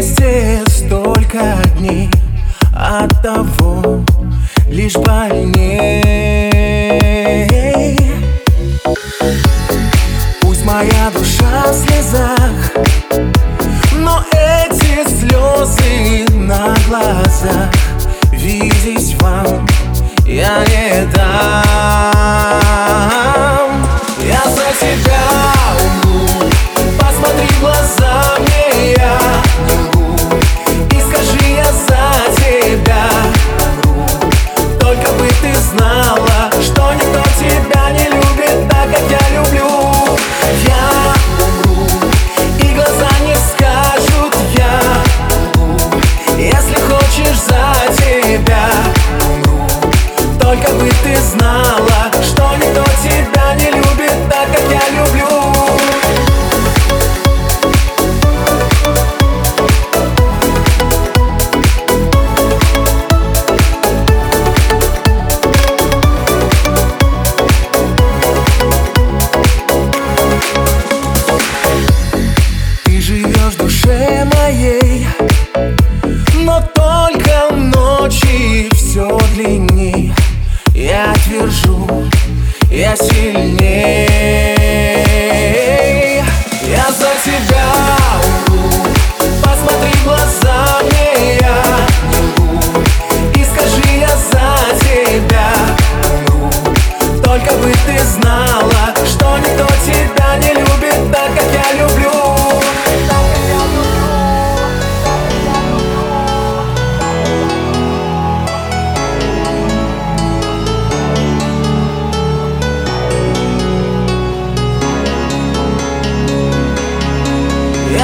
вместе столько дней от того лишь больней. Пусть моя душа в слезах, но эти слезы на глазах видеть вам я не дам. моей Но только ночи все длинней Я твержу, я сильнее.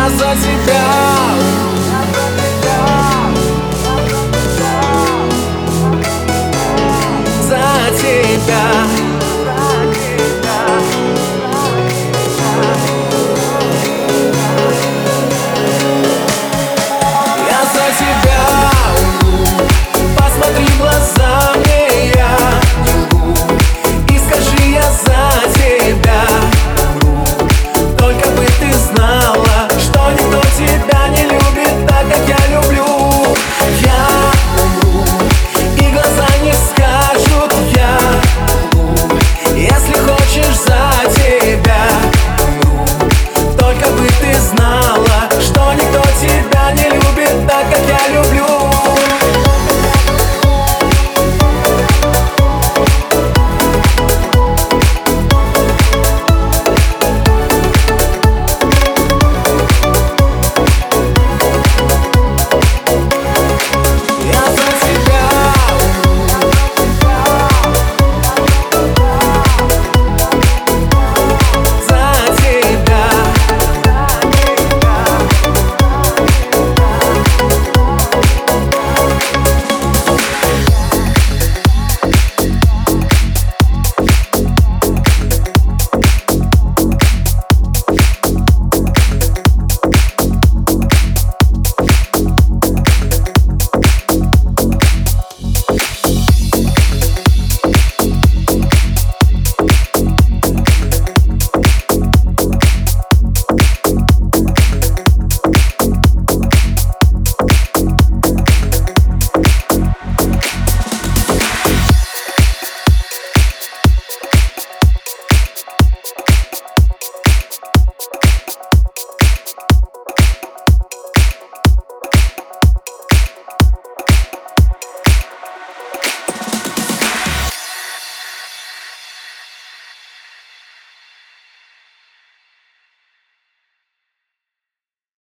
я за тебя. Тебя.